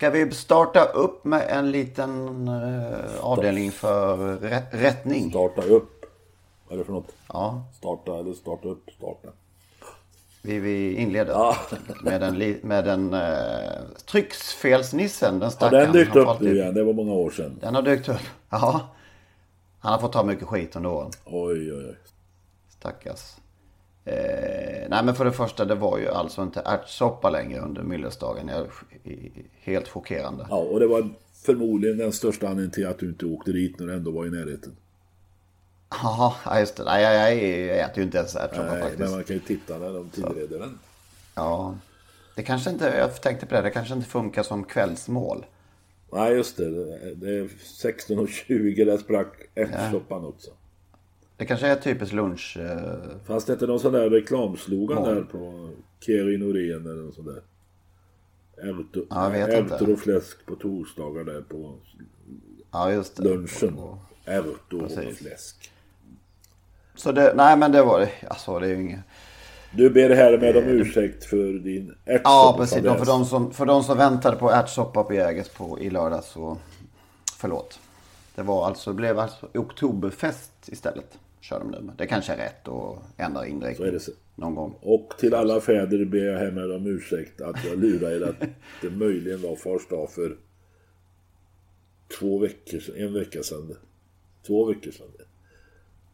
Ska vi starta upp med en liten uh, avdelning för rättning? Starta upp? Vad är det för något? Ja. Starta eller starta upp? Starta. Vi, vi inleder ja. med en, med en uh, trycksfelsnissen. Den stackaren. Har den dykt upp nu igen? Det var många år sedan. Den har dykt upp. Ja. Han har fått ta mycket skit under åren. Oj, oj, oj. Stackars. Eh, nej men för det första det var ju alltså inte ärtsoppa längre under Millersdagen. Jag, helt chockerande. Ja och det var förmodligen den största anledningen till att du inte åkte dit när du ändå var i närheten. Ja just det. Nej jag, jag, jag äter ju inte ens ärtsoppa nej, faktiskt. men man kan ju titta när de tillreder den. Ja. Det kanske inte, jag tänkte på det, det kanske inte funkar som kvällsmål. Nej just det. Det är 16.20 där sprack ärtsoppan ja. också. Det kanske är typiskt lunch... Eh... Fast det inte någon sån där reklamslogan där på Keri Norén eller något sånt där. Ärtor, ja, och fläsk på torsdagar där på ja, just det. lunchen. Ärtor och fläsk. Så det, nej men det var det. Alltså det är ju inget. Du ber härmed om ursäkt för din ärtsoppa. Ja precis. För de, som, för de som väntade på ärtsoppa på Jägers på i lördag så. Förlåt. Det var alltså, det blev alltså oktoberfest istället kör de nu med. Det kanske är rätt att ändra inriktning. Någon gång. Och till alla fäder ber jag härmed om ursäkt att jag lurade er att det möjligen var fars dag för två veckor sedan, en vecka sedan. Två veckor sedan.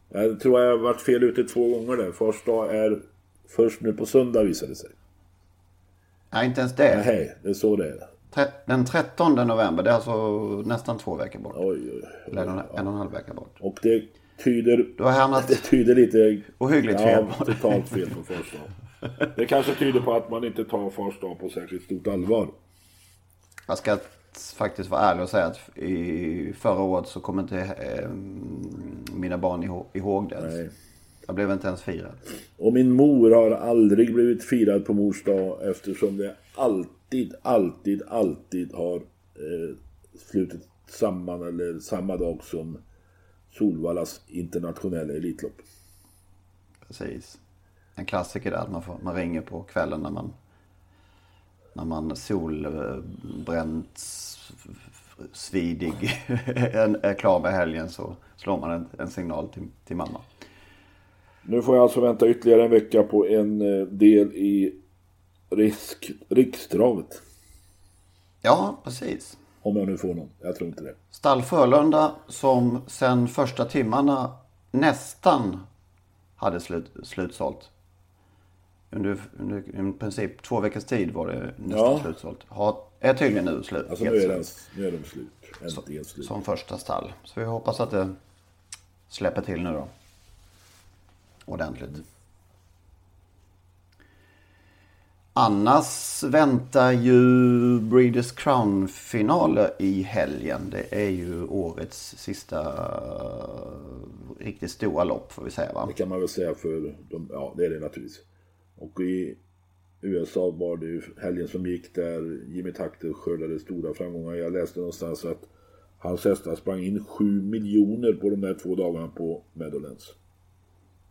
Jag tror jag har varit fel ute två gånger där. Fars dag är först nu på söndag visade det sig. Nej, inte ens det. Nej, det är så det är. Den 13 november, det är alltså nästan två veckor bort. Oj, oj, oj. Eller en, en och en halv vecka bort. Och det tyder... Du har hamnat... Det tyder lite... Ohyggligt fel. Ja, totalt fel på fars dag. Det kanske tyder på att man inte tar fars dag på särskilt stort allvar. Jag ska faktiskt vara ärlig och säga att i förra året så kommer inte eh, mina barn ihåg, ihåg det. Nej. Jag blev inte ens firad. Och min mor har aldrig blivit firad på mors dag eftersom det alltid, alltid, alltid har eh, slutit samman eller samma dag som Solvallas internationella Elitlopp. Precis. En klassiker där, man, får, man ringer på kvällen när man när man solbränt svidig är klar med helgen så slår man en, en signal till, till mamma. Nu får jag alltså vänta ytterligare en vecka på en eh, del i risk, Rikstravet. Ja, precis. Om jag nu får någon. Jag tror inte det. Stall Frölunda som sen första timmarna nästan hade slut, slutsålt. Under, under i princip två veckors tid var det nästan ja. slutsålt. Har, är tydligen nu slut. Alltså nu är, den, nu är de slut. Äntligen slut. Som första stall. Så vi hoppas att det släpper till nu då. Ordentligt. Mm. Annars väntar ju Breeders Crown-finaler i helgen. Det är ju årets sista riktigt stora lopp får vi säga va? Det kan man väl säga för de, ja det är det naturligtvis. Och i USA var det ju helgen som gick där Jimmy Takter skördade stora framgångar. Jag läste någonstans att hans hästar sprang in 7 miljoner på de där två dagarna på Meadowlands.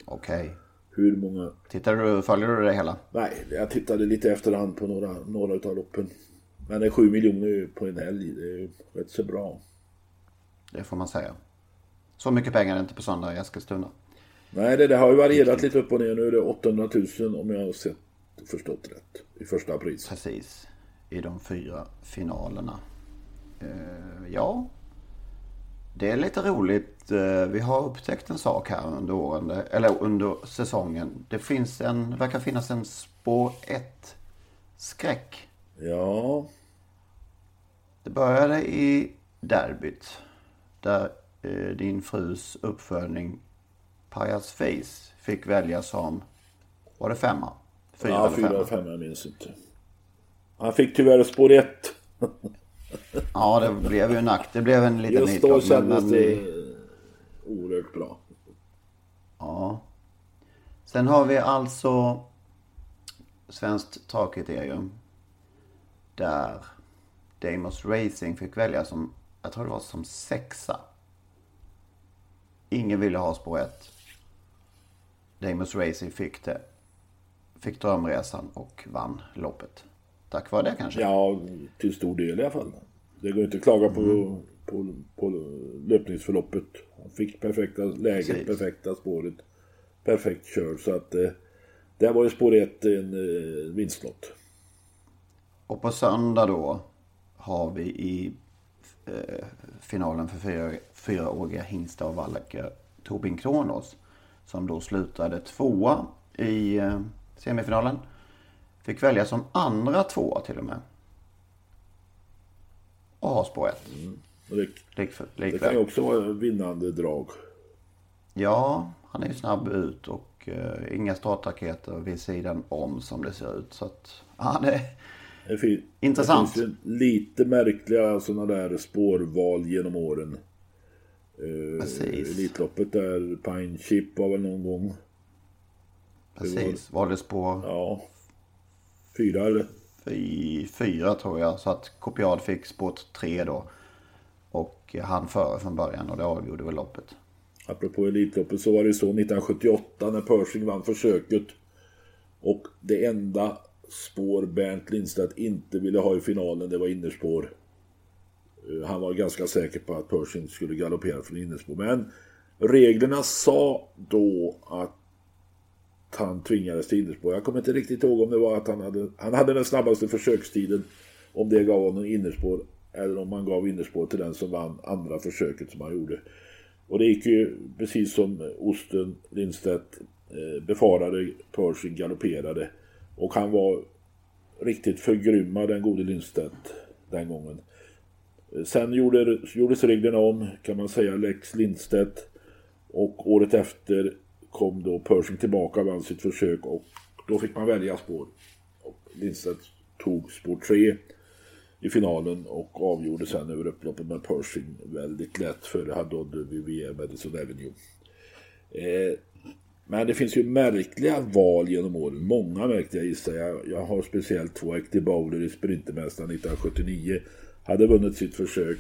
Okej. Okay. Hur många... Tittar du, följer du det hela? Nej, jag tittade lite efterhand på några, några av loppen. Men det är 7 miljoner på en helg, det är rätt så bra. Det får man säga. Så mycket pengar är inte på söndag i Eskilstuna. Nej, det, det har ju varierat lite upp och ner. Nu är det 800 000 om jag har sett, förstått rätt. I första pris. Precis. I de fyra finalerna. Uh, ja. Det är lite roligt. Eh, vi har upptäckt en sak här under åren, eller under säsongen. Det finns en, verkar finnas en spår 1 skräck. Ja. Det började i derbyt. Där eh, din frus uppfödning Pajas Face fick välja som, var det femma? Fyra ja, fyra eller femma, jag minns inte. Han fick tyvärr spår 1. ja, det blev ju nack. Det blev en liten Just då kändes men, det oerhört bra. Ja. Sen har vi alltså Svenskt travkriterium. Där Damos Racing fick välja som, jag tror det var som sexa. Ingen ville ha spår 1. Damos Racing fick det. Fick drömresan och vann loppet. Tack vare det kanske? Ja, till stor del i alla fall. Det går inte att klaga på, mm. på, på löpningsförloppet. Han fick perfekta läget, Precis. perfekta spåret. Perfekt körd. Så att eh, det var ju spår 1 en eh, vinstlott. Och på söndag då har vi i eh, finalen för fyra, fyraåriga hingstar och vallacker Tobin Kronos. Som då slutade tvåa i eh, semifinalen. Fick välja som andra tvåa till och med. Och ha spår 1. Mm. Det, det kan ju också vara vinnande drag. Ja, han är ju snabb ut och uh, inga startraketer vid sidan om som det ser ut. Så att, ja, det, det fin- intressant. Det finns ju lite märkliga sådana där spårval genom åren. Uh, Precis. Elitloppet där, Pine Chip var väl någon gång. Precis, var, var det spår? Ja. Fyra eller? Fy, fyra tror jag. Så att Copiad fick spår tre då. Och han före från början och det avgjorde väl loppet. Apropå Elitloppet så var det så 1978 när Pershing vann försöket. Och det enda spår Bernt Lindstedt inte ville ha i finalen, det var innerspår. Eh, han var ganska säker på att Pershing skulle galoppera från innerspår. Men reglerna sa då att han tvingades till innerspår. Jag kommer inte riktigt ihåg om det var att han hade, han hade den snabbaste försökstiden. Om det gav honom innerspår eller om man gav innerspår till den som vann andra försöket som han gjorde. Och det gick ju precis som Osten Lindstedt eh, befarade. Pershing galopperade. Och han var riktigt förgrymmad den gode Lindstedt den gången. Sen gjorde, gjordes reglerna om, kan man säga, Lex Lindstedt. Och året efter kom då Pershing tillbaka och vann sitt försök och då fick man välja spår. Och Lindstedt tog spår 3 i finalen och avgjorde sen över upploppet med Pershing väldigt lätt före Haddod vid VM Madison Avenue. Eh, men det finns ju märkliga val genom åren. Många märkliga gissar jag. Jag har speciellt två. Ekti Bowler i Sprintermästaren 1979. Hade vunnit sitt försök.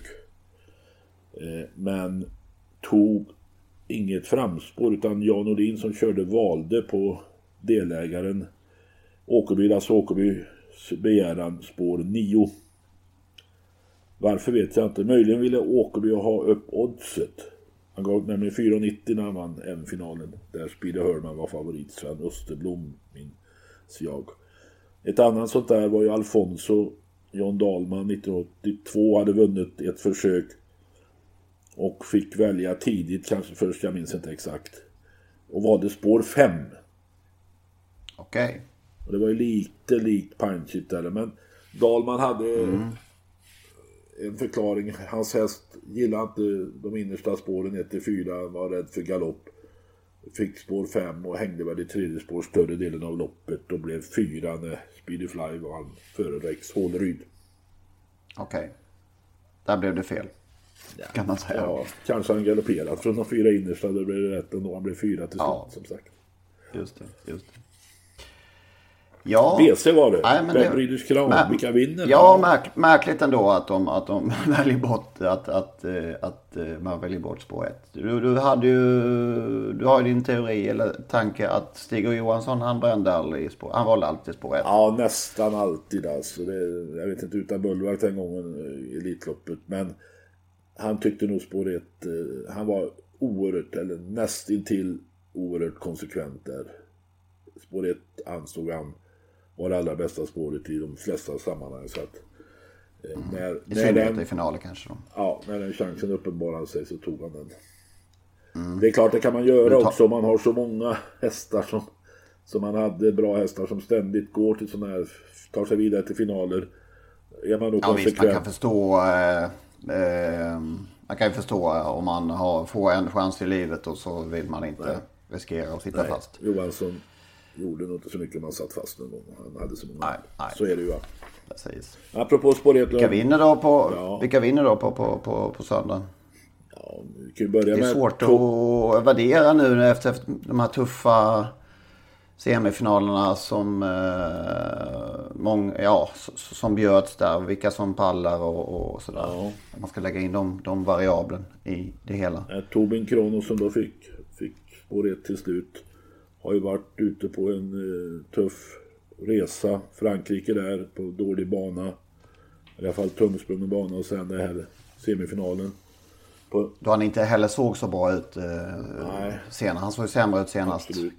Eh, men tog inget framspår utan Jan Olin som körde valde på delägaren Åkerby, Lasse Åkerbys begäran spår 9. Varför vet jag inte. Möjligen ville Åkerby ha upp oddset. Han gav nämligen 4,90 när han vann M-finalen. Där Speedy Hörman var favorit. Sven Österblom minns jag. Ett annat sånt där var ju Alfonso John Dahlman 1982 hade vunnit ett försök och fick välja tidigt, kanske först, jag minns inte exakt. Och valde spår 5. Okej. Okay. Och det var ju lite likt Pinechit där, men Dahlman hade mm. en förklaring. Hans häst gillade inte de innersta spåren 1-4, var rädd för galopp. Fick spår 5 och hängde väl i tredje spår större delen av loppet och blev fyra när Speedy Fly vann före Rex Håleryd. Okej. Okay. Där blev det fel. Kan man säga. Ja, kanske han galopperat från de fyra innersta. Då blev det rätt ändå. Han blev fyra till slut ja. som sagt. Just det, just det. Ja. BC var det. Nej, men det Breeders Crown. Mär, Vilka vinner? Ja, märk, märkligt ändå att de, att de väljer bort att, att, eh, att, att eh, man väljer bort spår 1. Du, du, hade ju, du har ju din teori eller tanke att Stig och Johansson han brände aldrig spår. Han valde alltid spår 1. Ja, nästan alltid alltså. Det, jag vet inte utan Bullvart den gången i Elitloppet. Men han tyckte nog spår 1, eh, han var oerhört, eller nästintill oerhört konsekvent där. Spår 1 ansåg han var det allra bästa spåret i de flesta sammanhang. Så att, Eh, När, I synnerhet i finaler kanske då. ja, när den chansen uppenbarade sig så tog han den. Det är klart det kan man göra Men ta- också om man har så många hästar som, som man hade, bra hästar som ständigt går till sådana här, tar sig vidare till finaler. Är man då Ja visst, man konsekvent? kan förstå. Eh, eh, man kan ju förstå eh, om man har, får en chans i livet och så vill man inte riskera att sitta Nej, fast. Johansson gjorde nog inte så mycket om han satt fast någon gång. Han hade så många. Nej, nej. Så är det ju. Precis. Apropå spår ett, Vilka vinner då på, Ja. vilka vinner då på, på, på, på söndag? Ja, vi kan ju börja Det är med svårt att värdera nu efter de här tuffa semifinalerna som, eh, mång, ja, som bjöds där. Vilka som pallar och, och sådär. Ja. Man ska lägga in de, de variablen i det hela. Eh, Tobin Kronos som då fick, fick spår ett till slut. Har ju varit ute på en eh, tuff resa. Frankrike där på dålig bana. I alla fall tungsprungen bana och sen det här semifinalen. På, Då han inte heller såg så bra ut eh, senare. Han såg ju sämre ut senast. absolut.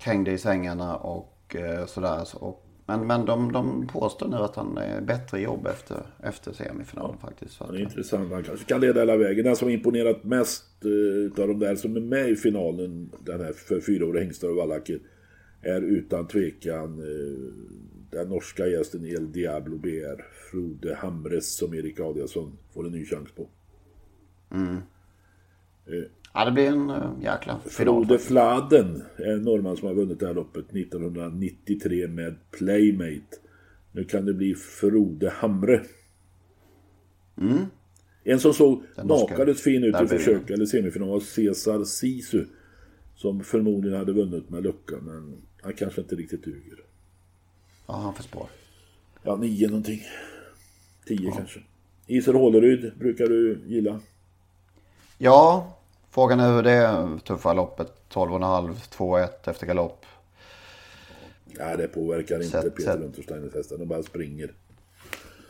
Krängde i svängarna och eh, sådär. Och, men men de, de påstår nu att han är bättre jobb efter, efter semifinalen faktiskt. Så Han är intressant. Han kanske kan leda hela vägen. Den som imponerat mest eh, utav de där som är med i finalen, den här för fyraåriga hingstar och vallacker, är utan tvekan eh, den norska gästen El Diablo BR. Frode Hamres som Erik Adiasson får en ny chans på. Ja, det blir en uh, jäkla final. Frode Fladen är en norrman som har vunnit det här loppet 1993 med Playmate. Nu kan det bli Frode Hamre. En som såg nakades fin ut i försök eller semifinal var Cesar Sisu. Som förmodligen hade vunnit med lucka men han kanske inte riktigt duger. Ja, han får spår. Ja, nio någonting. Tio kanske. Iser Håleryd brukar du gilla. Ja, frågan är hur det tuffa loppet. 12,5, 2-1 efter galopp. Nej, det påverkar inte Sätt- Peter sätt. Untersteiners hästar. De bara springer.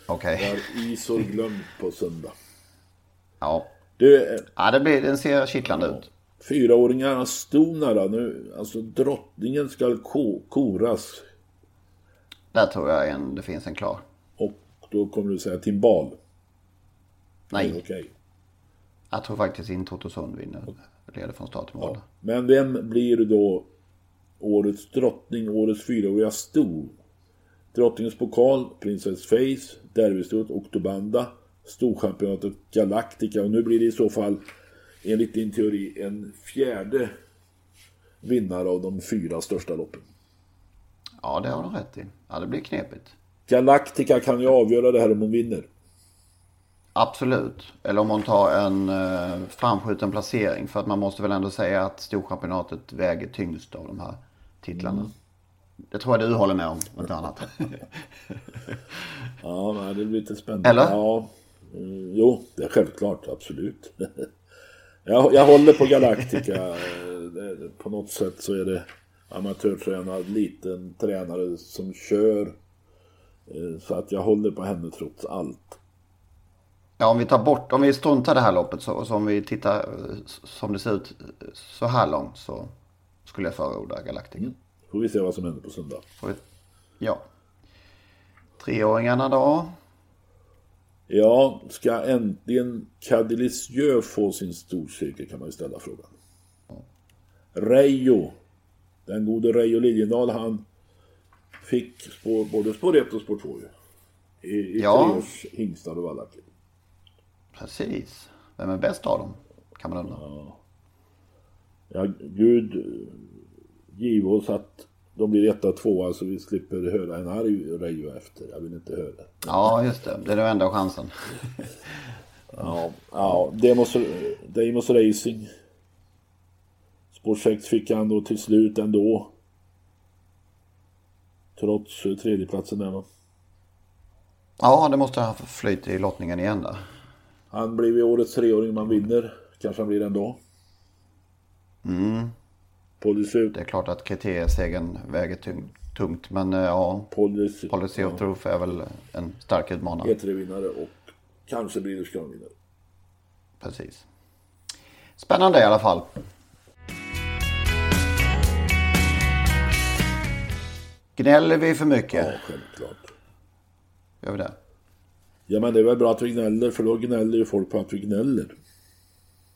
Okej. Har Isor glömt på söndag. Ja. Du, eh, ja, det blir, den ser kittlande ut. fyraåringarna Stonara nu, alltså drottningen ska ko- koras. Där tror jag en, det finns en klar. Och då kommer du säga Timbal. Nej, Okej. Jag tror faktiskt in Totosund vinner. Leder från start till mål. Men vem blir då årets drottning, årets fyraåriga sto? Drottningens pokal, Princess Face, Derbystoet, Oktobanda, Storchampionatet Galactica och nu blir det i så fall enligt din teori en fjärde vinnare av de fyra största loppen. Ja, det har du rätt i. Ja, det blir knepigt. Galactica kan ju avgöra det här om hon vinner. Absolut. Eller om hon tar en eh, framskjuten placering. För att man måste väl ändå säga att Storchampionatet väger tyngst av de här titlarna. Det tror jag du håller med om, inte annat. Ja, det blir lite spännande. Eller? Ja, mm, jo, det är självklart, absolut. jag, jag håller på Galactica. Eh, På något sätt så är det amatörtränad, liten tränare som kör. Eh, Så att jag håller på henne trots allt. Ja, om vi tar bort, om vi struntar det här loppet så, så om vi tittar eh, som det ser ut eh, så här långt så skulle jag förorda Galactica. Får vi se vad som händer på söndag. Vi- Ja. Treåringarna då? Ja, ska äntligen Cadillicieux få sin storcirkel kan man ju ställa frågan. Reijo, den gode Reijo Liljendahl, han fick spår, både spår 1 och spår 2 ju. I, i Ja. treårs hingstar och vallacker. Precis. Vem är bäst av dem? Kan man undra. Ja, Gud eh, giv oss att de blir etta och tvåa så vi slipper höra en arg Reijo efter. Jag vill inte höra. Ja, just det. Det är den enda chansen. Ja, ja Demos, Demos Racing. Spår 6 fick han då till slut ändå. Trots eh, tredjeplatsen där va. Ja, det måste ha flyt i lottningen igen där. Han blir ju årets treåring man vinner. Kanske han blir ändå. Mm. Policy, Det är klart att kriteriesegern väger tungt. Men eh, ja, policy, Policy of Truth är väl en stark utmanare. E3-vinnare och kanske blir det vinnare Precis. Spännande i alla fall. Gnäller vi för mycket? Ja, självklart. Gör vi det? Ja men det är väl bra att vi gnäller för då gnäller ju folk på att vi gnäller.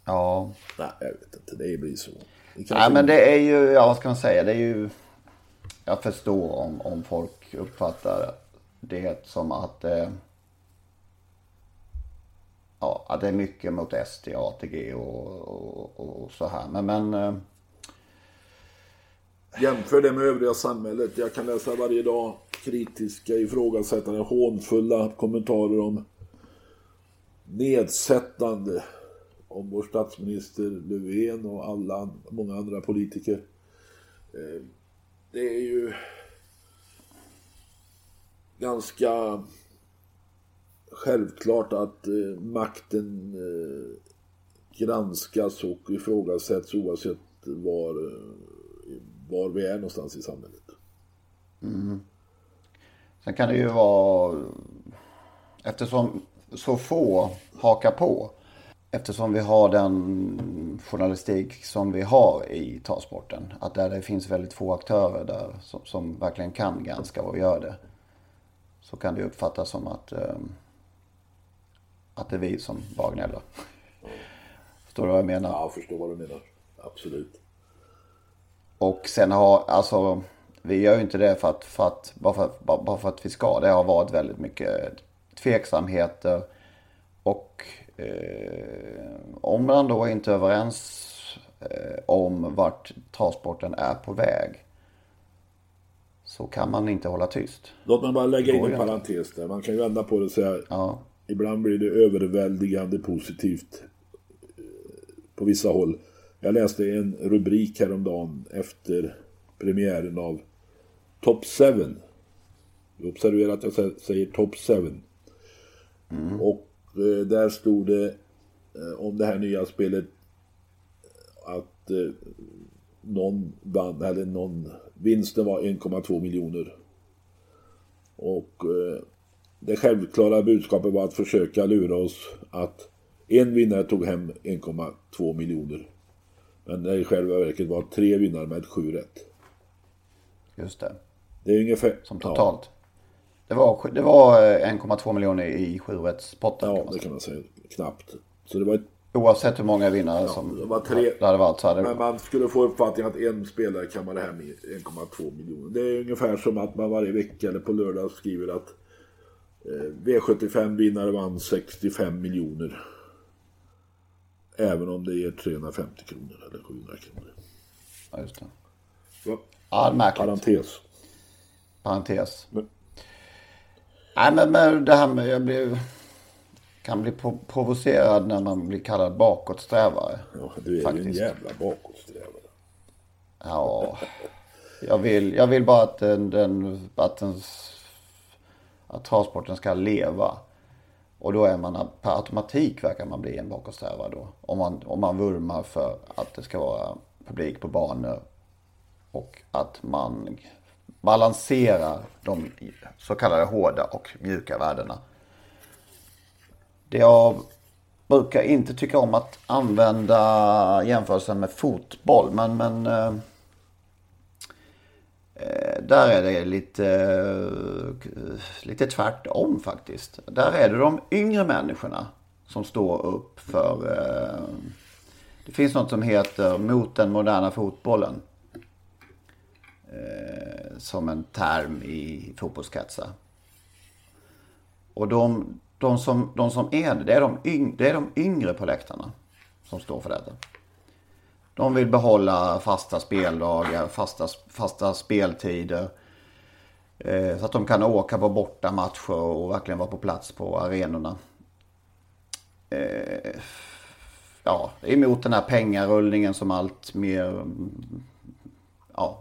Ja. Nej jag vet inte, det blir så. Det Nej men det är ju, ja vad ska man säga, det är ju. Jag förstår om, om folk uppfattar det som att eh, ja, att det är mycket mot SD, ATG och, och, och så här. Men, men eh, Jämför det med övriga samhället. Jag kan läsa varje dag kritiska, ifrågasättande, hånfulla kommentarer om nedsättande om vår statsminister Löfven och alla, många andra politiker. Eh, det är ju ganska självklart att eh, makten eh, granskas och ifrågasätts oavsett var, var vi är någonstans i samhället. Mm. Sen kan det ju vara, eftersom så få hakar på, eftersom vi har den journalistik som vi har i talsporten, att där det finns väldigt få aktörer där som, som verkligen kan granska och gör det, så kan det uppfattas som att, eh, att det är vi som bara gnäller. Förstår du vad jag menar? Ja, jag förstår vad du menar. Absolut. Och sen har, alltså, vi gör ju inte det för att, för att, bara, för, bara för att vi ska. Det har varit väldigt mycket tveksamheter. Och eh, om man då inte är överens eh, om vart travsporten är på väg. Så kan man inte hålla tyst. Låt mig bara lägga in en parentes där. Man kan ju vända på det och säga. Ja. Ibland blir det överväldigande positivt eh, på vissa håll. Jag läste en rubrik häromdagen efter premiären av Top 7. Observera att jag säger Top 7. Mm. Och eh, där stod det eh, om det här nya spelet att eh, någon vann, eller någon, vinsten var 1,2 miljoner. Och det självklara budskapet var att försöka lura oss att en vinnare tog hem 1,2 miljoner. Men det i själva verket var tre vinnare med sju rätt. Just det. Det är ungefär... Som totalt. Ja. Det var, det var 1,2 eh, miljoner i sjurättspotten. Ja, kan det kan man säga. Knappt. Så det var ett... Oavsett hur många vinnare ja, som det var tre... det hade varit så hade Men man skulle få uppfattningen att en spelare kan kammade hem 1,2 miljoner. Det är ungefär som att man varje vecka eller på lördag skriver att eh, V75-vinnare vann 65 miljoner. Även om det ger 350 kronor eller 700 kronor. Ja, just det. Ja, ja märkligt. Parentes. Parentes. Men. Nej, men, men det här med... Jag blir, kan bli provocerad när man blir kallad bakåtsträvare. Ja, du är faktiskt. en jävla bakåtsträvare. Ja. Jag vill, jag vill bara att den, den, att, den, att travsporten ska leva. Och då är man per automatik verkar man bli en bakåtsträvare då. Om man, om man vurmar för att det ska vara publik på banor. Och att man balanserar de så kallade hårda och mjuka värdena. Det jag brukar inte tycka om att använda jämförelsen med fotboll. Men, men eh, där är det lite, eh, lite tvärtom faktiskt. Där är det de yngre människorna som står upp för... Eh, det finns något som heter mot den moderna fotbollen. Eh, som en term i fotbollskretsar. Och de, de, som, de som är det, det är de, yng, det är de yngre på läktarna som står för detta. De vill behålla fasta speldagar, fasta, fasta speltider. Eh, så att de kan åka på bortamatcher och verkligen vara på plats på arenorna. Eh, ja, emot den här pengarullningen som allt mer ja,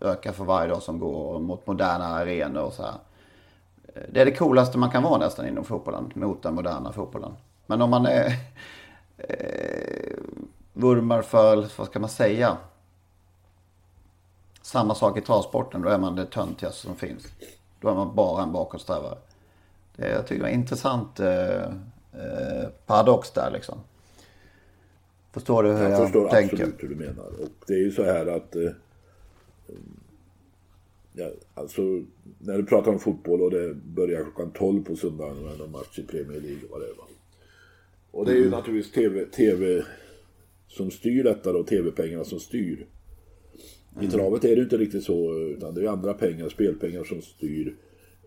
ökar för varje dag som går mot moderna arenor och så här. Eh, det är det coolaste man kan vara nästan inom fotbollen, mot den moderna fotbollen. Men om man är eh, vurmar för, vad ska man säga? Samma sak i travsporten, då är man det töntigaste som finns. Då är man bara en bakåtsträvare. Det jag tycker det är en intressant eh, eh, paradox där liksom. Förstår du hur jag, jag förstår tänker? absolut hur du menar. Och det är ju så här att eh, Ja, alltså, när du pratar om fotboll och det börjar klockan 12 på söndagen med någon match i Premier League och vad det är. Va? Och det är ju mm. naturligtvis TV, TV som styr detta då, TV-pengarna som styr. I mm. travet är det inte riktigt så, utan det är andra pengar, spelpengar som styr.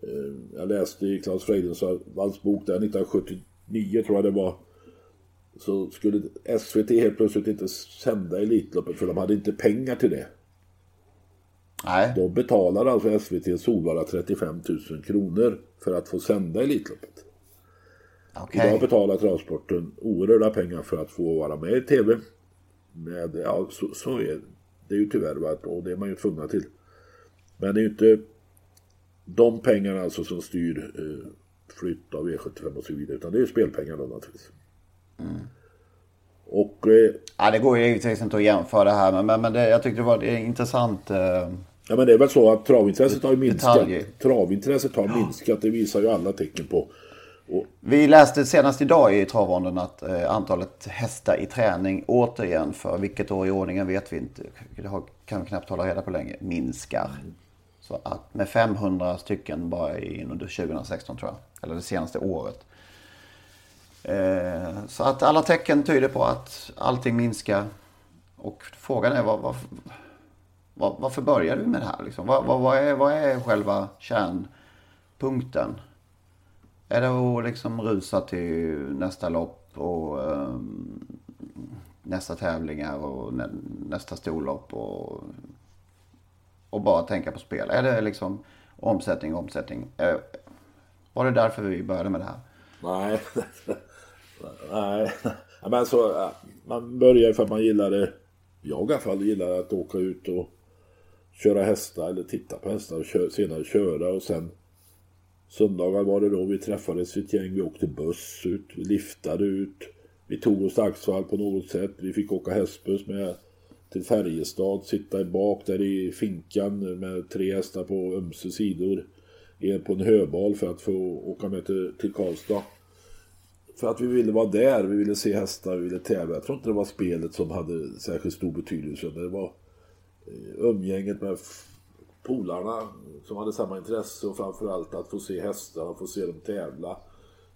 Eh, jag läste i Klaus Freidenvalls bok där 1979 tror jag det var. Så skulle SVT helt plötsligt inte sända Elitloppet för de hade inte pengar till det. Nej. Då betalar alltså SVT Solvalla 35 000 kronor för att få sända Elitloppet. Okay. Idag betalar travsporten oerhörda pengar för att få vara med i TV. Med, ja, så, så är det. är ju tyvärr och det är man ju tvungna till. Men det är ju inte de pengarna alltså som styr eh, flytt av E75 och så vidare. Utan det är ju spelpengar då naturligtvis. Mm. Och... Eh, ja, det går ju givetvis inte att jämföra här. Men, men, men det, jag tyckte det var det intressant. Eh, ja, men det är väl så att travintresset har minskat. Detaljer. Travintresset har ja. minskat. Det visar ju alla tecken på. Vi läste senast idag i travronden att eh, antalet hästar i träning återigen för vilket år i ordningen vet vi inte. Det har, kan vi knappt hålla reda på länge. Minskar. Så att med 500 stycken bara under 2016 tror jag. Eller det senaste året. Eh, så att alla tecken tyder på att allting minskar. Och frågan är var, var, var, varför börjar du med det här? Liksom? Vad, är, vad är själva kärnpunkten? Är det att liksom rusa till nästa lopp och eh, nästa tävlingar och nä, nästa storlopp och, och bara tänka på spel? Är det liksom omsättning, omsättning? Eh, var det därför vi började med det här? Nej, nej. Men så, man börjar för att man gillar det. Jag i alla fall gillar att åka ut och köra hästar eller titta på hästar och kö senare köra och sen Söndagar var det då vi träffades ett gäng. Vi åkte buss ut, vi liftade ut. Vi tog oss till Axvall på något sätt. Vi fick åka hästbuss med till Färjestad, sitta i bak där i finkan med tre hästar på ömse sidor. En på en höbal för att få åka med till, till Karlstad. För att vi ville vara där, vi ville se hästar, vi ville tävla. Jag tror inte det var spelet som hade särskilt stor betydelse. Det var eh, umgänget med polarna som hade samma intresse och framförallt att få se hästarna, få se dem tävla.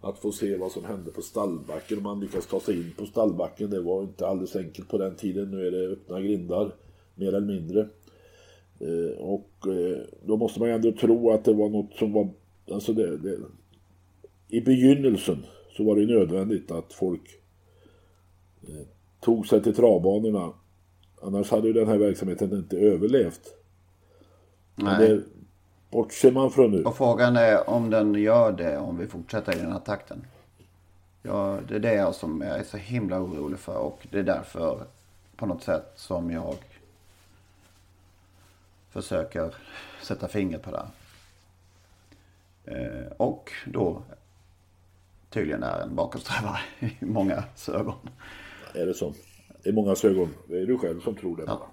Att få se vad som hände på stallbacken, om man lyckas ta sig in på stallbacken. Det var inte alldeles enkelt på den tiden. Nu är det öppna grindar, mer eller mindre. Eh, och eh, då måste man ju ändå tro att det var något som var... Alltså det, det, I begynnelsen så var det nödvändigt att folk eh, tog sig till travbanorna. Annars hade ju den här verksamheten inte överlevt. Det bortser man från nu. Och frågan är om den gör det om vi fortsätter i den här takten. Ja, det är det jag som jag är så himla orolig för och det är därför på något sätt som jag försöker sätta fingret på det. Eh, och då tydligen är en bakåtsträvare i många ögon. Är det så? I många ögon? Det är du själv som tror det? Ja.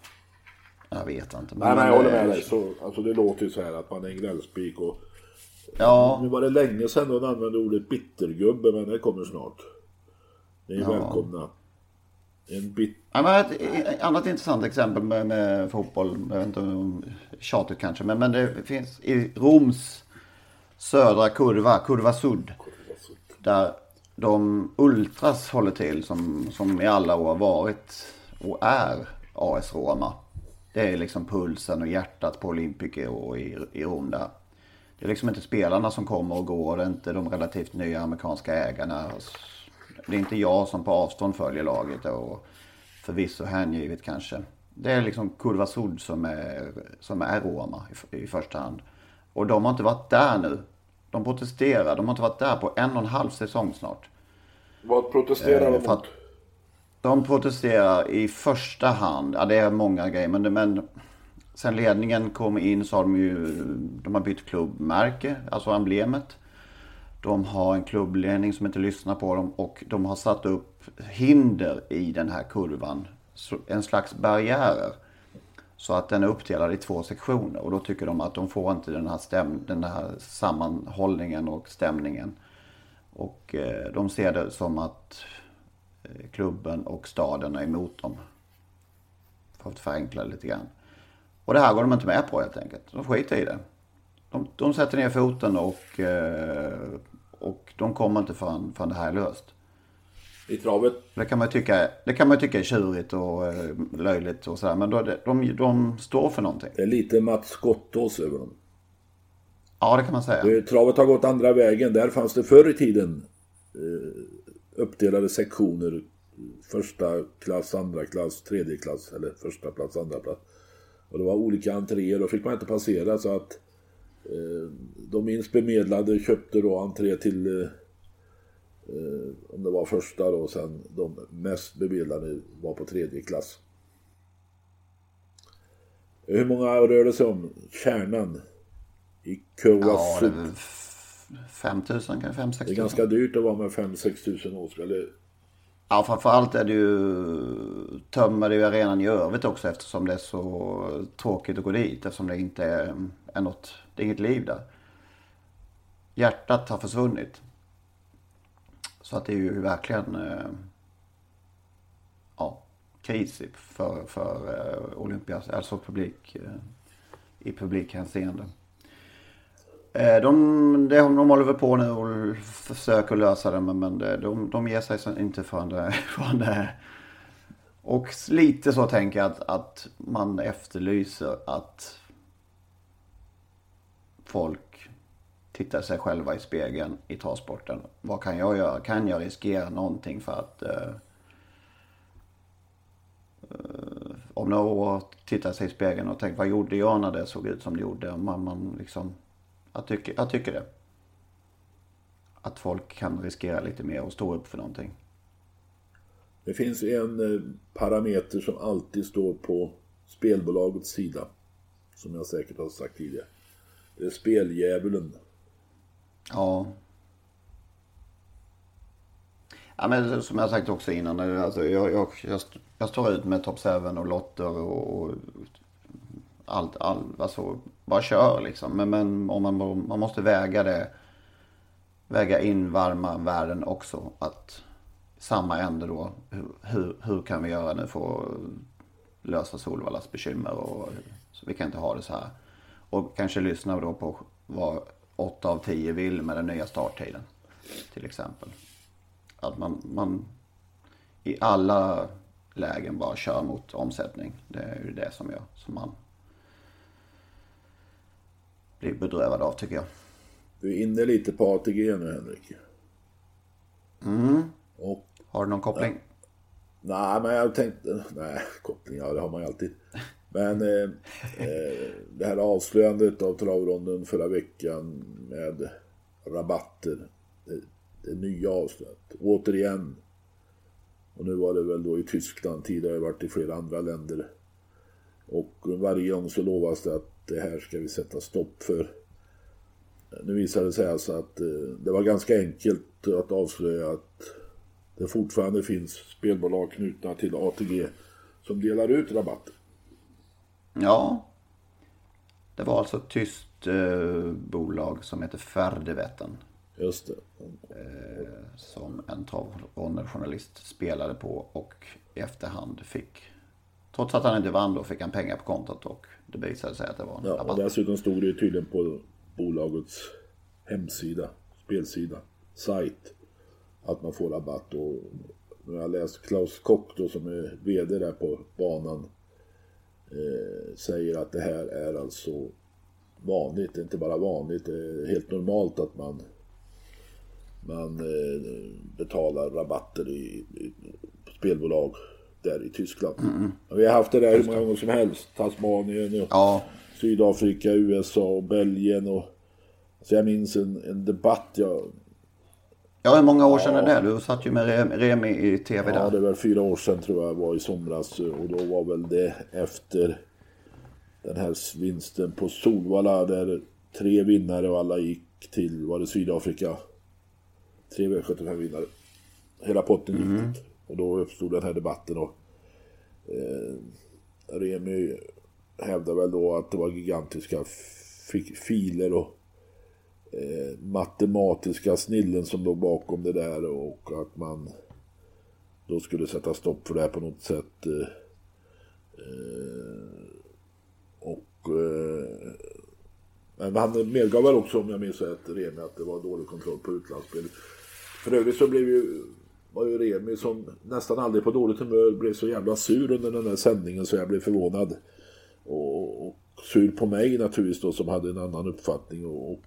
Jag vet inte. Nej, nej, jag håller med dig. Så, alltså, det låter ju så här att man är en gnällspik och... Ja. Nu var det länge sedan de använde ordet bittergubbe, men det kommer snart. Ni är ja. välkomna. En bit... Ja, men ett annat intressant exempel med, med fotboll, jag vet inte om tjatigt kanske, men, men det finns i Roms södra kurva, kurva sud. Där de ultras håller till som, som i alla år varit och är AS Roma. Det är liksom pulsen och hjärtat på Olympique och i, i Rom där. Det är liksom inte spelarna som kommer och går. Det är inte de relativt nya amerikanska ägarna. Det är inte jag som på avstånd följer laget och förvisso hängivet kanske. Det är liksom Kurva Sud som är, som är Roma i, i första hand. Och de har inte varit där nu. De protesterar. De har inte varit där på en och en halv säsong snart. Vad protesterar de eh, mot? De protesterar i första hand, ja det är många grejer, men, men sen ledningen kom in så har de ju, de har bytt klubbmärke, alltså emblemet. De har en klubbledning som inte lyssnar på dem och de har satt upp hinder i den här kurvan. En slags barriärer. Så att den är uppdelad i två sektioner och då tycker de att de får inte den här, stäm, den här sammanhållningen och stämningen. Och eh, de ser det som att klubben och staden är emot dem. För att förenkla lite grann. Och det här går de inte med på helt enkelt. De skiter i det. De, de sätter ner foten och, eh, och de kommer inte förrän, förrän det här är löst. I travet? Det kan man tycka, det kan man tycka är tjurigt och eh, löjligt och sådär. Men då, de, de, de står för någonting. Det är lite Mats Skottås över dem. Ja, det kan man säga. Travet har gått andra vägen. Där fanns det förr i tiden eh, uppdelade sektioner. Första klass, andra klass, tredje klass. Eller första plats, andra plats. Och det var olika entréer. Då fick man inte passera så att eh, de minst bemedlade köpte då entré till eh, om det var första då. Sen de mest bemedlade var på tredje klass. Hur många rör det sig om? Kärnan? I Kuwasu? Ja, 5 000, kanske 5 6 000. Det är ganska dyrt att vara med 5-6 000 åskådare. Ja, framförallt är det ju tömmer det ju arenan i övrigt också eftersom det är så tråkigt att gå dit. Eftersom det inte är, är något, det är inget liv där. Hjärtat har försvunnit. Så att det är ju verkligen eh, ja, kris för, för eh, Olympias, alltså publik, eh, i publikhänseende. Eh, de, de, de håller väl på nu och försöker lösa det men de, de ger sig inte förrän det, förrän det Och lite så tänker jag att, att man efterlyser att folk tittar sig själva i spegeln i travsporten. Vad kan jag göra? Kan jag riskera någonting för att eh, eh om några år titta sig i spegeln och tänka vad gjorde jag när det såg ut som det gjorde? Man, man liksom jag tycker, jag tycker det. Att folk kan riskera lite mer och stå upp för någonting. Det finns en eh, parameter som alltid står på spelbolagets sida. Som jag säkert har sagt tidigare. Det är speldjävulen. Ja. Ja men som jag sagt också innan. Alltså jag, jag, jag, jag står ut med Top 7 och lotter och, och allt, all, alltså, bara kör liksom. Men, men om man, man måste väga det, väga in varma värden också. Att samma ände då, hur, hur, kan vi göra nu för att lösa Solvallas bekymmer och så vi kan inte ha det så här. Och kanske lyssna då på vad 8 av 10 vill med den nya starttiden. Till exempel. Att man, man i alla lägen bara kör mot omsättning. Det är ju det som, jag, som man blir bedrövad av tycker jag. Du är inne lite på ATG nu Henrik. Mm. Och, har du någon koppling? Nej, men jag tänkte... Nej, koppling, ja det har man ju alltid. Men eh, eh, det här avslöjandet av travronden förra veckan med rabatter. Det, det nya avslöjandet. Återigen. Och nu var det väl då i Tyskland. Tidigare har det varit i flera andra länder. Och varje gång så lovas det att det här ska vi sätta stopp för. Nu visade det sig alltså att eh, det var ganska enkelt att avslöja att det fortfarande finns spelbolag knutna till ATG som delar ut rabatter. Ja. Det var alltså ett tyst eh, bolag som heter Färdevetten. Just det. Eh, som en travrondejournalist spelade på och i efterhand fick Trots att han inte vann då fick han pengar på kontot och det visade sig att det var en ja, rabatt. Och dessutom stod det tydligen på bolagets hemsida, spelsida, sajt att man får rabatt. Och när jag läst Klaus Kock då som är VD där på banan eh, säger att det här är alltså vanligt, det är inte bara vanligt, det är helt normalt att man man eh, betalar rabatter i, i spelbolag där i Tyskland. Mm. Vi har haft det där hur många gånger som helst. Tasmanien och ja. Sydafrika, USA och Belgien. Och, alltså jag minns en, en debatt jag... Ja, hur många år sedan ja. är det? Du satt ju med Remi i tv där. Ja, det var fyra år sedan tror jag var i somras. Och då var väl det efter den här vinsten på Solvalla där tre vinnare och alla gick till, var det Sydafrika? Tre V75 vinnare. Hela potten gick mm. dit. Och då uppstod den här debatten och eh, Remy hävdar väl då att det var gigantiska filer och eh, matematiska snillen som låg bakom det där och att man då skulle sätta stopp för det här på något sätt. Eh, eh, och eh, men han medgav väl också om jag minns rätt Remi att det var dålig kontroll på utlandsspel. För övrigt så blev ju var ju Remi som nästan aldrig på dåligt humör blev så jävla sur under den där sändningen så jag blev förvånad. Och, och sur på mig naturligtvis då som hade en annan uppfattning och, och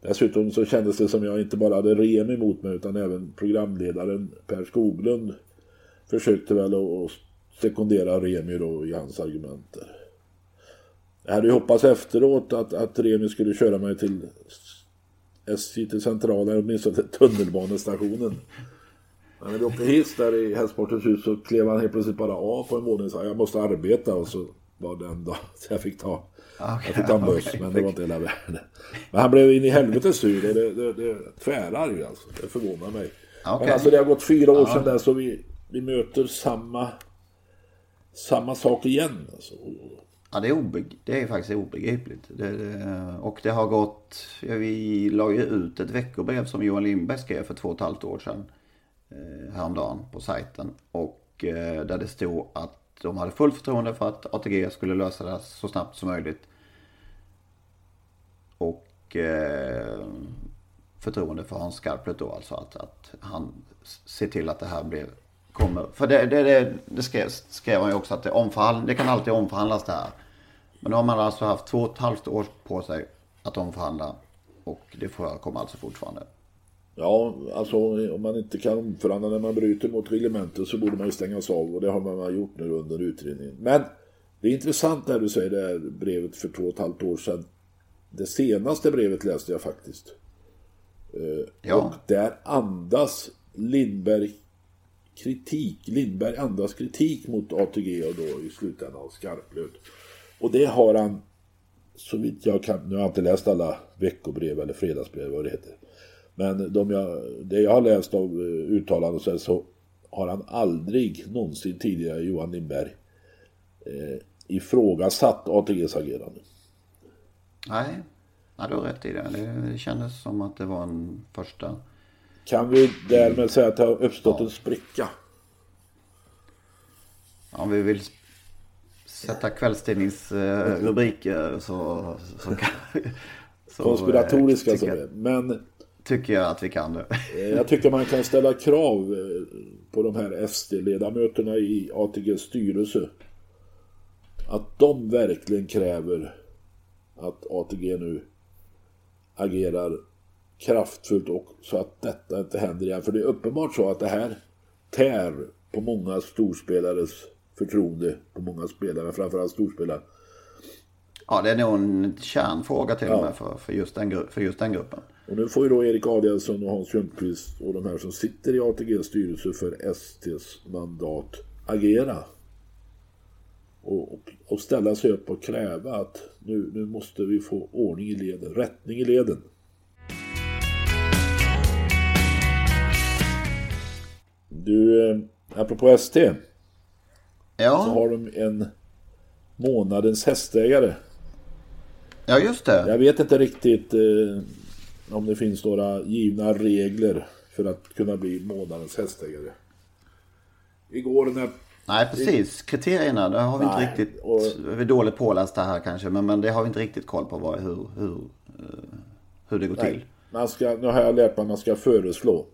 dessutom så kändes det som jag inte bara hade Remi emot mig utan även programledaren Per Skoglund försökte väl att sekundera Remi då i hans argument Jag hade ju hoppats efteråt att, att Remi skulle köra mig till SJ till centrala, åtminstone till tunnelbanestationen. Men när vi åkte hiss där i Hästsportens hus så klev han helt plötsligt bara av på en våning och sa jag måste arbeta och så var det en dag så jag fick ta okay, jag fick ta en buss okay, men det var inte hela världen. Men han blev in i helvete sur och det, det, det tvärar ju alltså. Det förvånar mig. Okay. Men alltså det har gått fyra år ja. sedan där så vi, vi möter samma samma sak igen. Alltså. Ja, det är, obeg det är faktiskt obegripligt. Det, det, och det har gått... Ja, vi la ju ut ett veckobrev som Johan Lindberg skrev för två och ett halvt år sedan. Eh, häromdagen på sajten. Och eh, där det stod att de hade fullt förtroende för att ATG skulle lösa det här så snabbt som möjligt. Och eh, förtroende för Hans Skarplet då alltså att, att han ser till att det här blir kommer. För det, det, det, det skrev, skrev han ju också att det, omförhandl, det kan alltid omförhandlas det här. Men då har man alltså haft två och ett halvt år på sig att omförhandla. Och det förekommer alltså fortfarande. Ja, alltså om man inte kan omförhandla när man bryter mot reglementet så borde man ju stängas av och det har man gjort nu under utredningen. Men det är intressant när du säger det här brevet för två och ett halvt år sedan. Det senaste brevet läste jag faktiskt. Eh, ja. Och där andas Lindberg kritik. Lindberg andas kritik mot ATG och då i slutändan av Skarplöt. Och det har han, så vitt jag kan, nu har jag inte läst alla veckobrev eller fredagsbrev vad det heter. Men de jag, det jag har läst av eh, uttalanden så, så har han aldrig någonsin tidigare, Johan Lindberg, eh, ifrågasatt ATGs agerande. Nej, ja, du har rätt i det. Det kändes som att det var en första kan vi därmed säga att det har uppstått ja. en spricka? Om vi vill sätta kvällstidningsrubriker så, så kan så, Konspiratoriska tycker, som är. Men tycker jag att vi kan det. Eh, jag tycker man kan ställa krav eh, på de här SD-ledamöterna i ATGs styrelse. Att de verkligen kräver att ATG nu agerar kraftfullt och så att detta inte händer igen. För det är uppenbart så att det här tär på många storspelares förtroende på många spelare, framförallt storspelare. Ja, det är nog en kärnfråga till och med för, för, just den, för just den gruppen. Och nu får ju då Erik Adielsson och Hans Ljungqvist och de här som sitter i ATGs styrelse för STs mandat agera. Och, och, och ställa sig upp och kräva att nu, nu måste vi få ordning i leden, rättning i leden. Du, eh, apropå ST. Ja. Så har de en månadens hästägare. Ja, just det. Jag vet inte riktigt eh, om det finns några givna regler för att kunna bli månadens hästägare. Igår när... Nej, precis. Kriterierna, det har vi Nej, inte riktigt... Och... Vi är dåligt pålästa här kanske, men, men det har vi inte riktigt koll på vad, hur, hur, eh, hur det går Nej. till. Man ska, nu har jag lärt mig att man ska föreslå.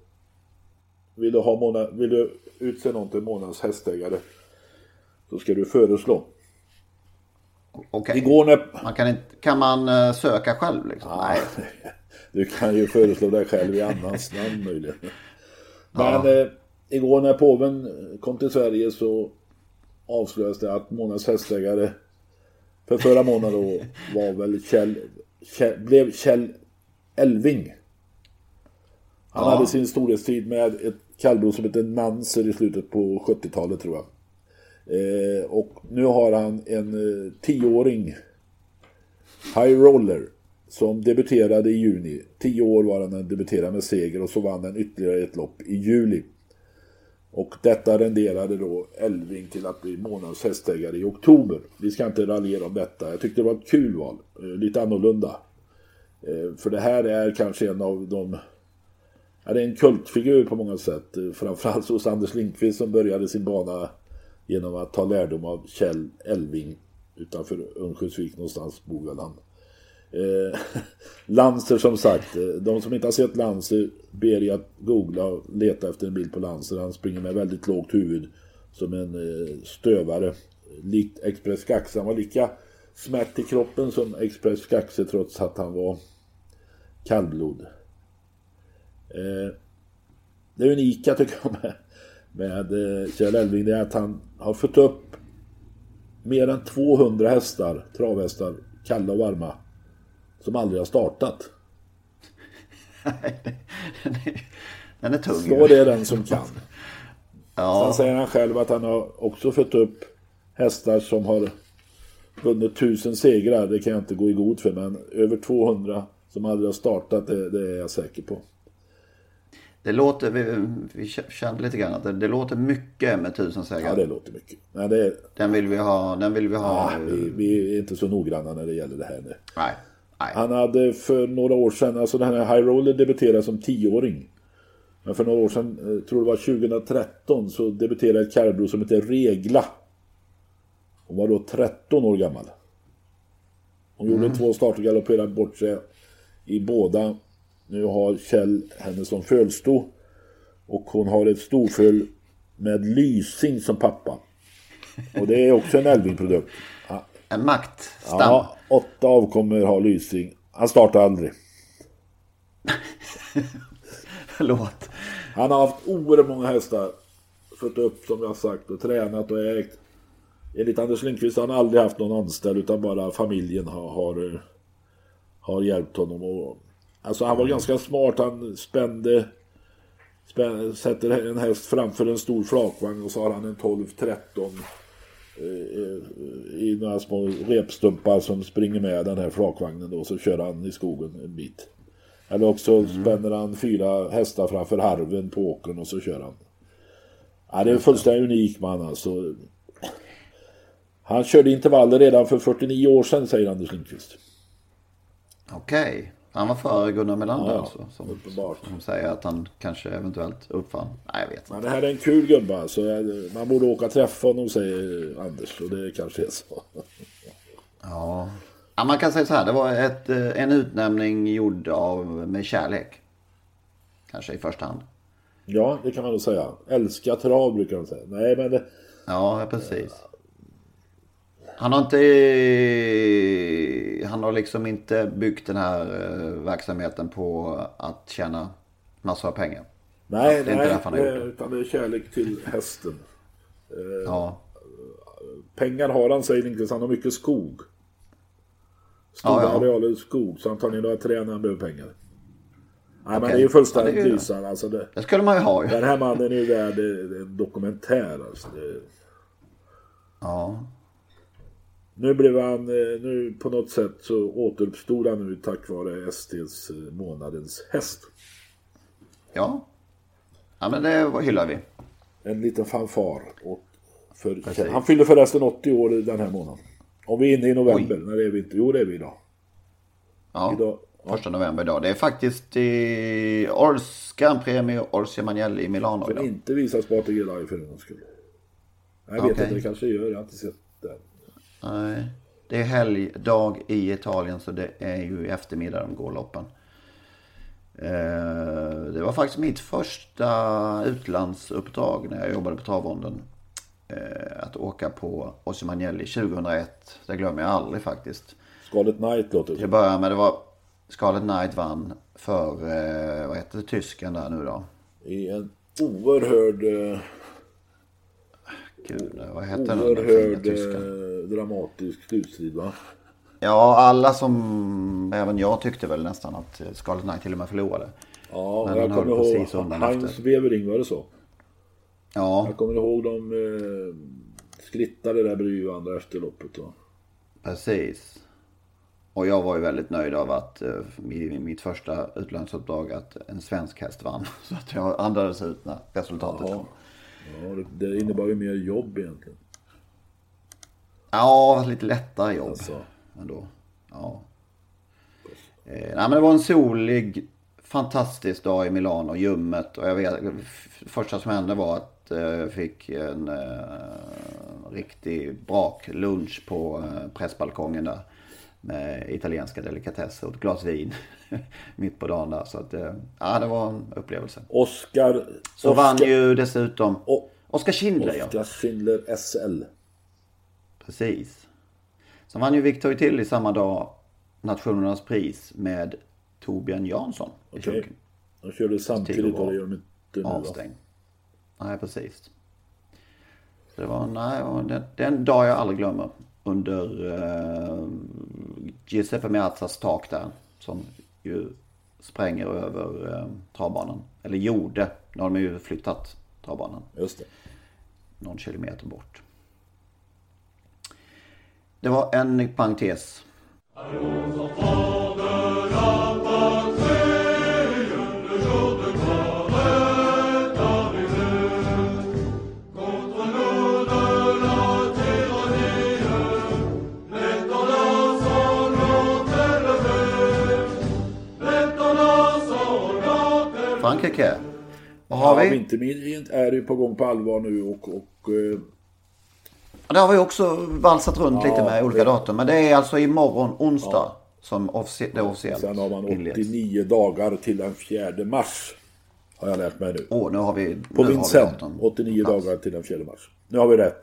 Vill du, ha månad, vill du utse någon till månadens hästägare så ska du föreslå. Okej. Okay. när... man kan, inte, kan man uh, söka själv liksom? Nej. Du kan ju föreslå dig själv i annans namn möjligen. Men ja. eh, igår när påven kom till Sverige så avslöjades det att månadens hästägare för förra månaden då var väl Kjell, Kjell blev Kjell Elving. Han ja. hade sin storhetstid med ett kallblod som hette Nanser i slutet på 70-talet tror jag. Eh, och nu har han en eh, tioåring High Roller som debuterade i juni. Tio år var han när han debuterade med seger och så vann han ytterligare ett lopp i juli. Och detta renderade då Elving till att bli månadens hästägare i oktober. Vi ska inte raljera om detta. Jag tyckte det var ett kul val. Eh, lite annorlunda. Eh, för det här är kanske en av de Ja, det är en kultfigur på många sätt. Eh, framförallt hos Anders Lindqvist som började sin bana genom att ta lärdom av Kjell Elving Utanför Örnsköldsvik någonstans bor väl han. Eh, Lanser som sagt, eh, de som inte har sett Lanser ber jag att googla och leta efter en bild på Lanser. Han springer med väldigt lågt huvud som en eh, stövare. Likt Express Gaxe. Han var lika smärt i kroppen som Express Gaxe trots att han var kallblod. Eh, det unika tycker jag med, med eh, Kjell Elving det är att han har fått upp mer än 200 hästar, travhästar, kalla och varma som aldrig har startat. den är tung. Slå det den som kan. Ja. Sen säger han själv att han har också fått upp hästar som har vunnit tusen segrar. Det kan jag inte gå i god för, men över 200 som aldrig har startat, det, det är jag säker på. Det låter, vi, vi kände lite grann att det, det låter mycket med tusen segrar. Ja, det låter mycket. Nej, det, Den vill vi ha, den vill vi ha. ja, vi, vi är inte så noggranna när det gäller det här nu. Nej. Nej. Han hade för några år sedan, alltså den här High Roller debuterade som tioåring. Men för några år sedan, eh, tror det var 2013, så debuterade ett kärrbro som heter Regla. Hon var då 13 år gammal. Hon gjorde två starter och galopperade bort sig i båda. Nu har Kjell henne som följsto. Och hon har ett storfölj med Lysing som pappa. Och det är också en Elving-produkt. En maktstam. Ja, åtta avkommor har Lysing. Han startar aldrig. Förlåt. Han har haft oerhört många hästar. Fått upp som jag sagt och tränat och ägt. Enligt Anders Lindqvist har han aldrig haft någon anställd utan bara familjen har, har, har hjälpt honom. Och, alltså han var ganska smart. Han spände, spände sätter en häst framför en stor flakvagn och så har han en 12-13 eh, i några små repstumpar som springer med den här flakvagnen då så kör han i skogen en bit. Eller också spänner han fyra hästar framför harven på åkern och så kör han. Ja, det är en fullständigt unik man alltså. Han körde intervaller redan för 49 år sedan säger Anders Lindqvist. Okej. Han var före Gunnar Melander Ja, alltså. Som, Uppenbart. som säger att han kanske eventuellt uppfann. Nej, jag vet inte. Men det här är en kul gubbe alltså. Man borde åka och träffa honom säger Anders och det kanske är så. Ja. ja. Man kan säga så här. Det var ett, eh, en utnämning gjord av med kärlek. Kanske i första hand. Ja, det kan man nog säga. Älska trav brukar de säga. Nej, men det, Ja, precis. Han har inte... Han har liksom inte byggt den här eh, verksamheten på att tjäna massor av pengar. nej, det är inte nej, därför han har gjort utan det är kärlek till hästen. Ja, Pengar har han säger Lindqvist, han har mycket skog. Stora Ja, ja. arealer skog, så ner några träd när han behöver pengar. Nej men Okej. det är ju fullständigt Ja, lysande. Alltså det, det skulle man ju ha ju. den här mannen är ju värd eh, en dokumentär alltså. Det, Ja. Nu blev han, eh, nu på något sätt så återuppstod han nu tack vare STs eh, månadens häst. Ja. Ja, men det hyllar vi. En liten fanfar. Och för, han fyller förresten 80 år den här månaden. Om vi är inne i november, när är vi inte? Jo det är vi idag. Ja. Idag Första november idag. Det är faktiskt i Ors Grand Premio Orsia Magnelli i Milano som idag. inte visas på ATG Live för en gångs skull. Jag vet Okej. inte, det kanske gör. Jag har inte sett den. Nej. Det är helgdag i Italien så det är ju i eftermiddag de går loppen. Eh, Det var faktiskt mitt första utlandsuppdrag när jag jobbade på Travronden. Eh, Att åka på Orsia Magnelli 2001. Det glömmer jag aldrig faktiskt. Scarlet Knight låter Till det att börja med det var Scarlet Knight vann för, eh, vad heter det, tysken där nu då? I en oerhörd, Gud, vad heter den? oerhörd eh, dramatisk slutstrid va? Ja, alla som, även jag tyckte väl nästan att Scarlet Knight till och med förlorade. Ja, Men jag kommer ihåg Heinz. Wevering, var det så? Ja, Jag kommer ihåg de eh, skrittade där bredvid varandra efter loppet. Va? precis. Och jag var ju väldigt nöjd av att eh, i mitt första utlandsuppdrag att en svensk häst vann. Så att jag andades ut när resultatet Ja. kom. Ja, det, innebar ju mer jobb egentligen. Ja, lite lättare jobb Alltså. ändå. Ja. Eh, nej, men det var en solig, fantastisk dag i Milano, ljummet. Och jag vet, första som hände var att eh, jag fick en eh, riktig brak lunch på eh, pressbalkongen där. Med italienska delikatesser och ett glas vin mitt på dagen där. Så att, eh, ja, det var en upplevelse. Oscar... Så Oscar, vann ju dessutom O- Oskar Schindler ja. Oscar Schindler SL. Precis. Sen vann ju Victor Tilly samma dag Nationernas pris med Torbjörn Jansson i Okej. sulken. De körde samtidigt och det gör de inte nu. Avstängd. Nej, precis. Så det var, nej, det, det är en dag jag aldrig glömmer. Under uh, Giuseppe Meazzas tak där. Som ju spränger över uh, travbanan. Eller gjorde. Nu har de ju flyttat travbanan Just det. någon kilometer bort. Det var en parentes. Frankrike. Vad har Ja, vi? Vintermidjan är ju på gång på allvar nu och, och eh, Det har vi också valsat runt lite med olika det- datum. Men det är alltså imorgon onsdag som offici- det officiellt sen har man inleds. 89 dagar till den 4 mars. Har jag lärt mig nu. Åh, nu har vi... På nu har vi Vincennes, datum. 89 Plats. dagar till den 4 mars. Nu har vi rätt.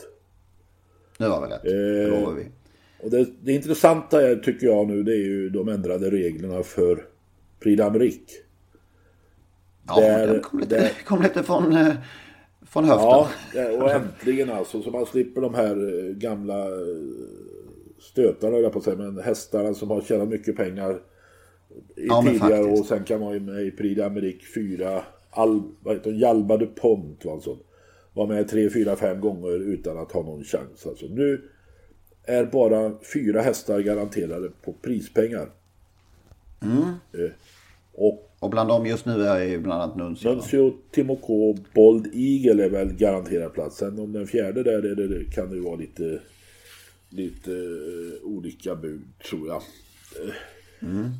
Nu har vi rätt. Eh, Det lovar vi. Och det, det intressanta är, tycker jag nu, det är ju de ändrade reglerna för Prix d'Amérique. Ja, där- den kom lite, där- kom lite från, eh, från höften. Ja, och äntligen alltså. Så man slipper de här eh, gamla eh, stötarna, jag på att säga, men hästarna som har tjänat mycket pengar i Ja, tidigare och sen kan man ju med i Prix d'Amérique 4, Al, vad heter hon, Jalba de Pont var sån. Var med tre, fyra, fem gånger utan att ha någon chans. Alltså, nu är bara fyra hästar garanterade på prispengar. Mm. Och Och bland dem just nu är ju bland annat Nuncio. Nuncio, Timoko, Bold Eagle är väl garanterad plats. Sen om den fjärde där är det, det kan det vara lite, lite eh, olika bud tror jag. Eh,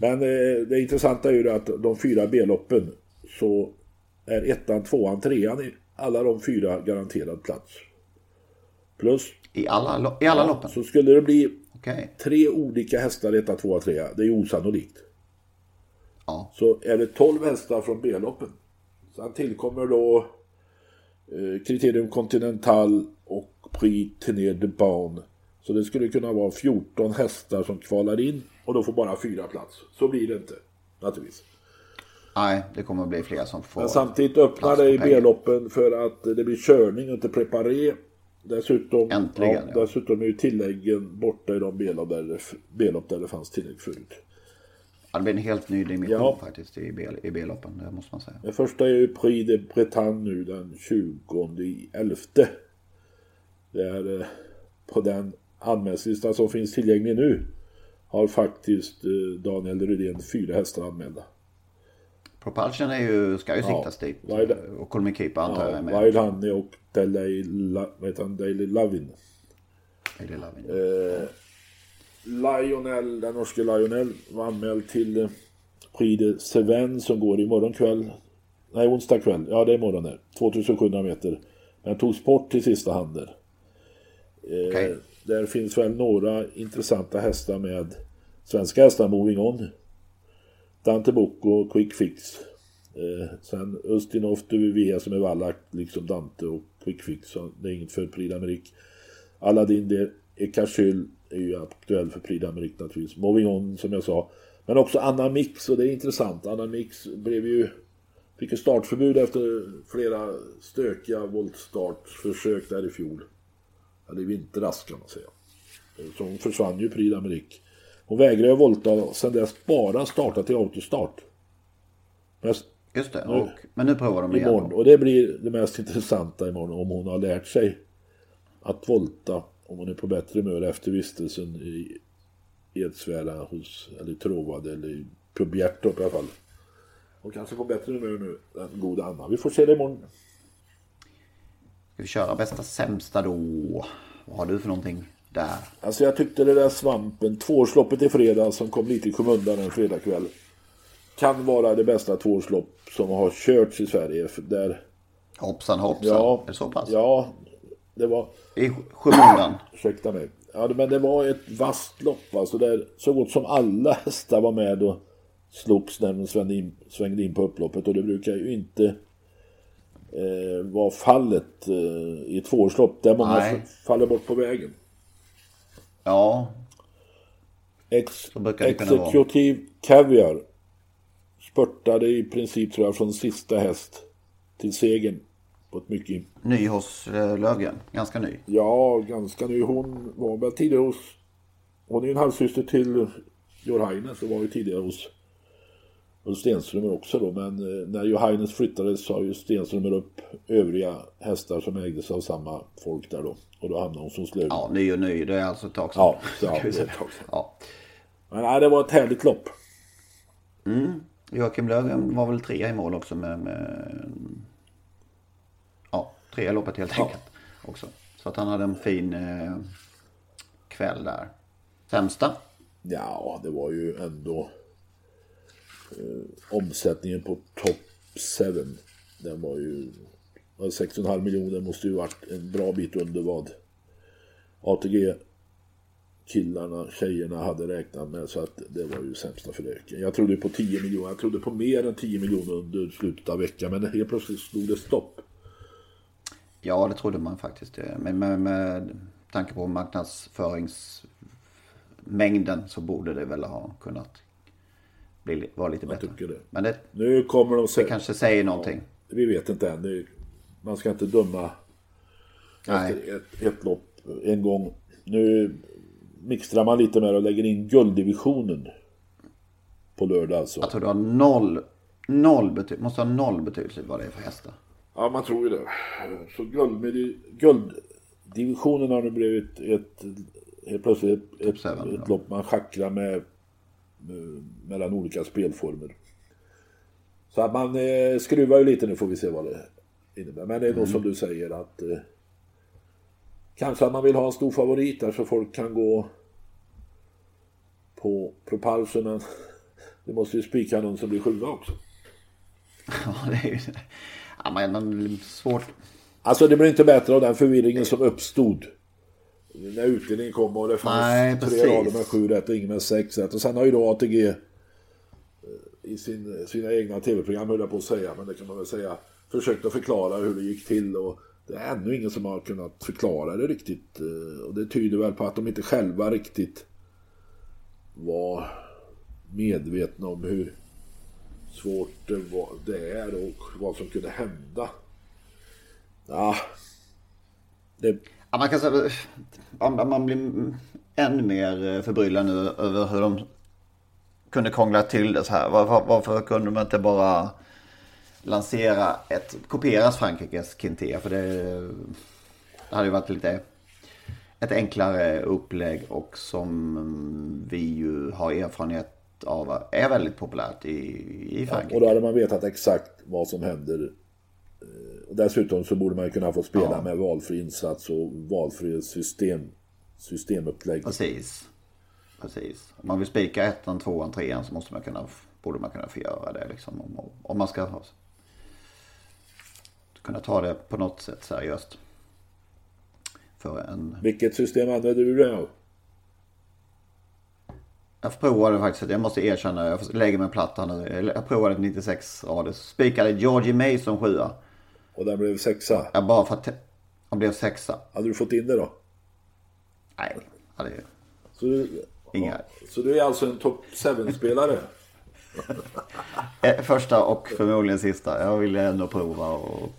Men eh, det intressanta är ju att de fyra B-loppen så är ettan, tvåan, trean i alla de fyra garanterad plats. Plus, I alla, i alla loppen? så skulle det bli Okej. tre olika hästar etta, tvåa, trea. Det är ju osannolikt. Ja. Så är det 12 hästar från B-loppen. Sen tillkommer då eh, Criterium Continental och Prix Tenir de Baun. Så det skulle kunna vara 14 hästar som kvalar in och då får bara fyra plats. Så blir det inte, naturligtvis. Nej, det kommer att bli fler som får... Men samtidigt öppnar det i. B-loppen för att det blir körning och inte preparé. Dessutom, Äntligen, ja, ja. dessutom är ju tilläggen borta i de B-lopp där, det- B-lopp där det fanns tillägg förut. Ja, det blir en helt ny dimension Ja. faktiskt i B-loppen, det måste man säga. Den första är ju Prix de Bretagne nu den 20 i 11. Det är eh, på den anmälningslista som finns tillgänglig nu har faktiskt eh, Daniel Rydén fyra hästar anmälda. Propulsion är ju, ska ju Ja. siktas dit. Vad är det? Och Colmy Keeper antar jag Ja, med. Wild Honey och Daily, vad heter han? Daily Lovin. Daily Loving. Eh, Lionel, den norske Lionel var anmäld till eh, Prix de Seven som går imorgon kväll. Nej, onsdag kväll. Ja, det är imorgon där. 2700 meter. Men togs bort till sista hand där. Eh. Där finns väl några intressanta hästar med svenska hästar, Moving On. Dante Bocco, Quick Fix. Eh, sen Ustinov, Duvivia som är vallakt, liksom Dante och Quick Fix. Så det är inget för Prix d'Amérique. Aladdin de Ekasyl är ju aktuell för Prix d'Amérique naturligtvis. Moving On som jag sa. Men också Anna Mix och det är intressant. Anna Mix blev ju Fick ett startförbud efter flera stökiga voltstartförsök där i fjol. Eller i vintras kan man säga. Så hon försvann ju Prix d'Amérique. Hon vägrade volta och sen dess bara starta till autostart. Men Just det, och, men nu provar de igen. imorgon. Och det blir det mest intressanta imorgon om hon har lärt sig att volta. Om hon är på bättre humör efter vistelsen i Edsvära hos, eller Tråvad eller på Bjärtorp i alla fall. Hon kanske får bättre humör nu, den goda Anna. Vi får se det imorgon. Ska vi köra bästa sämsta då? Vad har du för någonting där? Alltså jag tyckte det där svampen, tvåårsloppet i fredag som kom lite i skymundan en fredagkväll. Kan vara det bästa tvåårslopp som har körts i Sverige. Där, Hoppsan hoppsan. ja, Är det så pass? ja, det var... I skymundan. Ursäkta mig. Ja, men det var ett vasst lopp alltså där så gott som alla hästar var med och slogs när de svängde in, svängde in på upploppet och det brukar ju inte eh, vara fallet eh, i tvåårslopp där många Nej. faller bort på vägen. Ja, Ex. Executive Caviar spurtade i princip tror jag från sista häst till segern på ett mycket ny hos eh, Löfgren. Ganska ny. Ja, ganska ny. Hon var väl tidigare hos... Hon är ju en halvsyster till Johannes så var ju tidigare hos Ulf Stenströmer också då. Men eh, när Johannes flyttades sa ju Stenströmer upp övriga hästar som ägdes av samma folk där då. Och då hamnade hon som Löfgren. Ja, ny och ny. Det är alltså ett tag sedan. Ja, så, ja, det ja. Men nej, det var ett härligt lopp. Joakim Löfgren var väl trea i mål också med... med trea loppet helt enkelt. Också. Så att han hade en fin eh, kväll där. Sämsta? Ja, det var ju ändå eh, omsättningen på top 7. Den var ju var 6,5 miljoner måste ju varit en bra bit under vad ATG killarna, tjejerna hade räknat med så att det var ju sämsta för Löken. Jag trodde på 10 miljoner, jag trodde på mer än 10 miljoner under slutet av veckan men helt plötsligt stod det stopp. Ja, det trodde man faktiskt. eh, Men med, med tanke på marknadsföringsmängden så borde det väl ha kunnat bli, vara lite bättre. det. Men det, Nu kommer de se- det kanske säger någonting. Vi vet inte än. Man ska inte döma Nej. efter ett, ett lopp en gång. Nu mixtrar man lite med det och lägger in gulddivisionen på lördag alltså. Jag tror det har noll, noll betydelse. Måste ha noll betydelse vad det är för hästar. Ja, man tror ju det. Så gulddivisionen har nu blivit ett, helt plötsligt ett, ett, ett lopp man schackrar med, med mellan olika spelformer. Så att man eh, skruvar ju lite nu får vi se vad det innebär. Men det är nog som du säger att eh, kanske att man vill ha en stor favorit där så folk kan gå på propulsen. Men det måste ju spika någon som blir sjua också. Ja, det är ju... Ja, men svårt. Alltså det blir inte bättre av den förvirringen som uppstod. När utdelningen kom och det fanns Nej, tre rader med sju rätt och ingen med sex rätt. Och sen har ju då ATG eh, i sin, sina egna tv-program, höll jag på att säga, men det kan man väl säga, försökt att förklara hur det gick till. Och det är ännu ingen som har kunnat förklara det riktigt. eh, Och det tyder väl på att de inte själva riktigt var medvetna om hur svårt eh, det, var, är och vad som kunde hända. Ja, det, Ja, man kan säga... Eh, man blir än mer eh, förbryllad nu över hur de kunde krångla till det så här. Varför, varför kunde de inte bara lansera ett, kopieras Frankrikes Kintea? För det, det hade ju varit lite ett enklare upplägg och som vi ju har erfarenhet av är väldigt populärt i, i Frankrike. och då hade man vetat exakt vad som händer. Eh, Och dessutom så borde man ju kunna få spela Ja. med valfri insats och valfri system, systemupplägg. Precis. Precis. Om man vill spika ettan, tvåan, trean så måste man kunna, borde man kunna få göra det. Liksom, om, om man ska ha, kunna ta det på något sätt seriöst. För en... Vilket system använder du dig av? Jag provade faktiskt, jag måste erkänna, jag lägger mig platt här nu. Jag provade ett 96 rader. Spikade Georgie Mason sjua. Och den blev sexa. Jag bara för att han blev sexa. Hade du fått in det då? Nej, ja, det är Så du, inga. ja, så du är alltså en topp 7-spelare? Eh, Första och förmodligen sista. Jag ville ändå prova och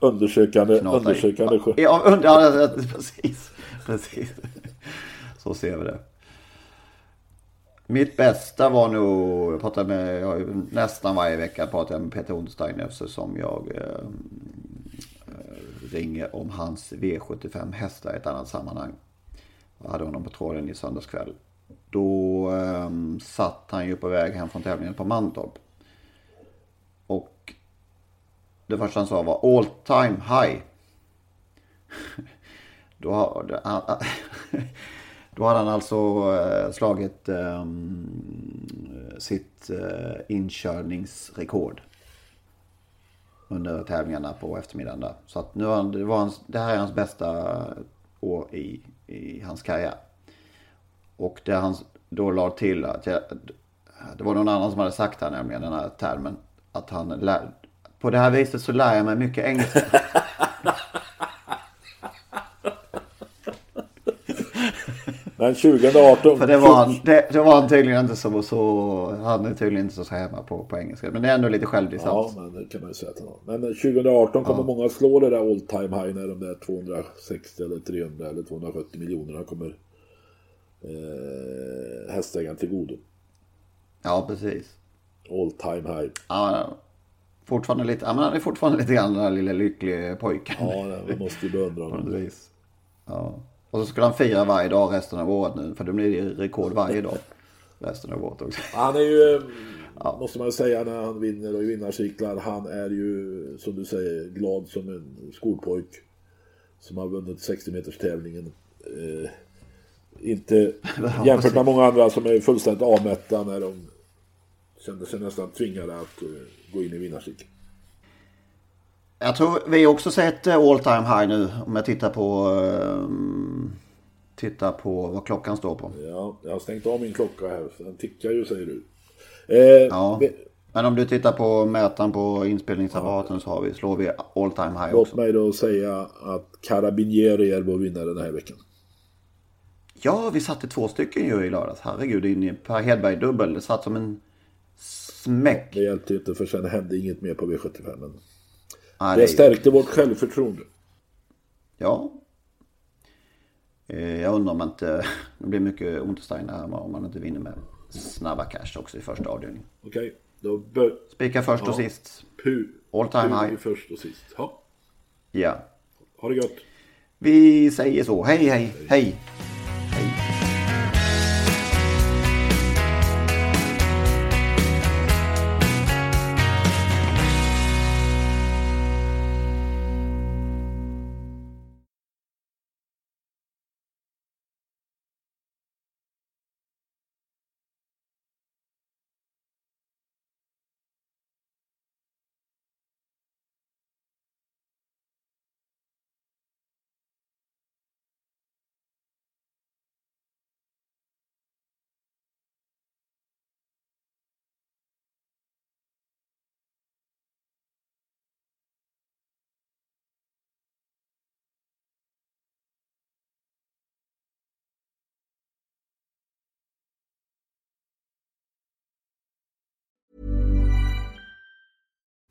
Undersökande, i. undersökande. Ja, under, ja, ja, precis. Precis. Så ser vi det. Mitt bästa var nog, jag pratar med, jag nästan varje vecka pratar jag med Peter Ondsteiner eftersom jag eh, ringer om hans V75 hästar i ett annat sammanhang. Jag hade honom på tråden i söndags kväll. Då eh, satt han ju på väg hem från tävlingen på Mantorp. Och det första han sa var all time high. Då, har- han- då hade han alltså eh, slagit ehm, sitt eh, inkörningsrekord. under tävlingarna på eftermiddagen där. Så att nu har han, det, var hans, det här är hans bästa år i, i hans karriär. Och det han då la till att jag, det var någon annan som hade sagt här nämligen den här termen. Att han lär, på det här viset så lär jag mig mycket engelska. Men 2018... För det var, han, det, det var han tydligen inte så, så, han är tydligen inte så hemma på, på engelska. Men det är ändå lite självdistans. Ja, men det kan man ju säga att han har. Men 2018 kommer ja. många slå det där all time high när de där 260 eller 300 eller 270 miljonerna kommer eh, hästägaren till godo. Ja, precis. All time high. Ja, fortfarande lite, ja, men han är fortfarande lite grann den där lilla lyckliga pojken. Ja, man måste ju beundra honom. Ja. Och så skulle han fira varje dag resten av året nu. För det blir rekord varje dag. Resten av året också. Han är ju, eh, ja. måste man säga när han vinner och vinnarcyklar. Han är ju, som du säger, glad som en skolpojk. Som har vunnit 60 meters tävlingen. Eh, inte jämfört med många andra som är fullständigt avmätta när de kände sig nästan tvingade att uh, gå in i vinnarcykeln. Jag tror vi också sett eh, all time high nu om jag tittar på um, tittar på vad klockan står på. Ja, jag har stängt av min klocka här. Den tickar ju säger du. Eh, ja. Vi... Men om du tittar på mätaren på inspelningsapparaten så har vi, slår vi all time high Låt också. mig då säga att Carabinieri är vår vinnare den här veckan. Ja, vi satte två stycken ju i lördags. Herregud, in i Per Hedberg-dubbel. Det satt som en smäck. Det hjälpte inte för sen hände inget mer på V75. Ah, det, det stärkte vårt självförtroende. Ja. Eh, jag undrar om inte det blir mycket Untersteiner här om man inte vinner med snabba cash också i första avdelningen. Okej, okay, bör... Spika först ja. och sist. Pu. All time high. först och sist. Ja. Ja. Ha det gott. Vi säger så. hej, hej. hej. hej.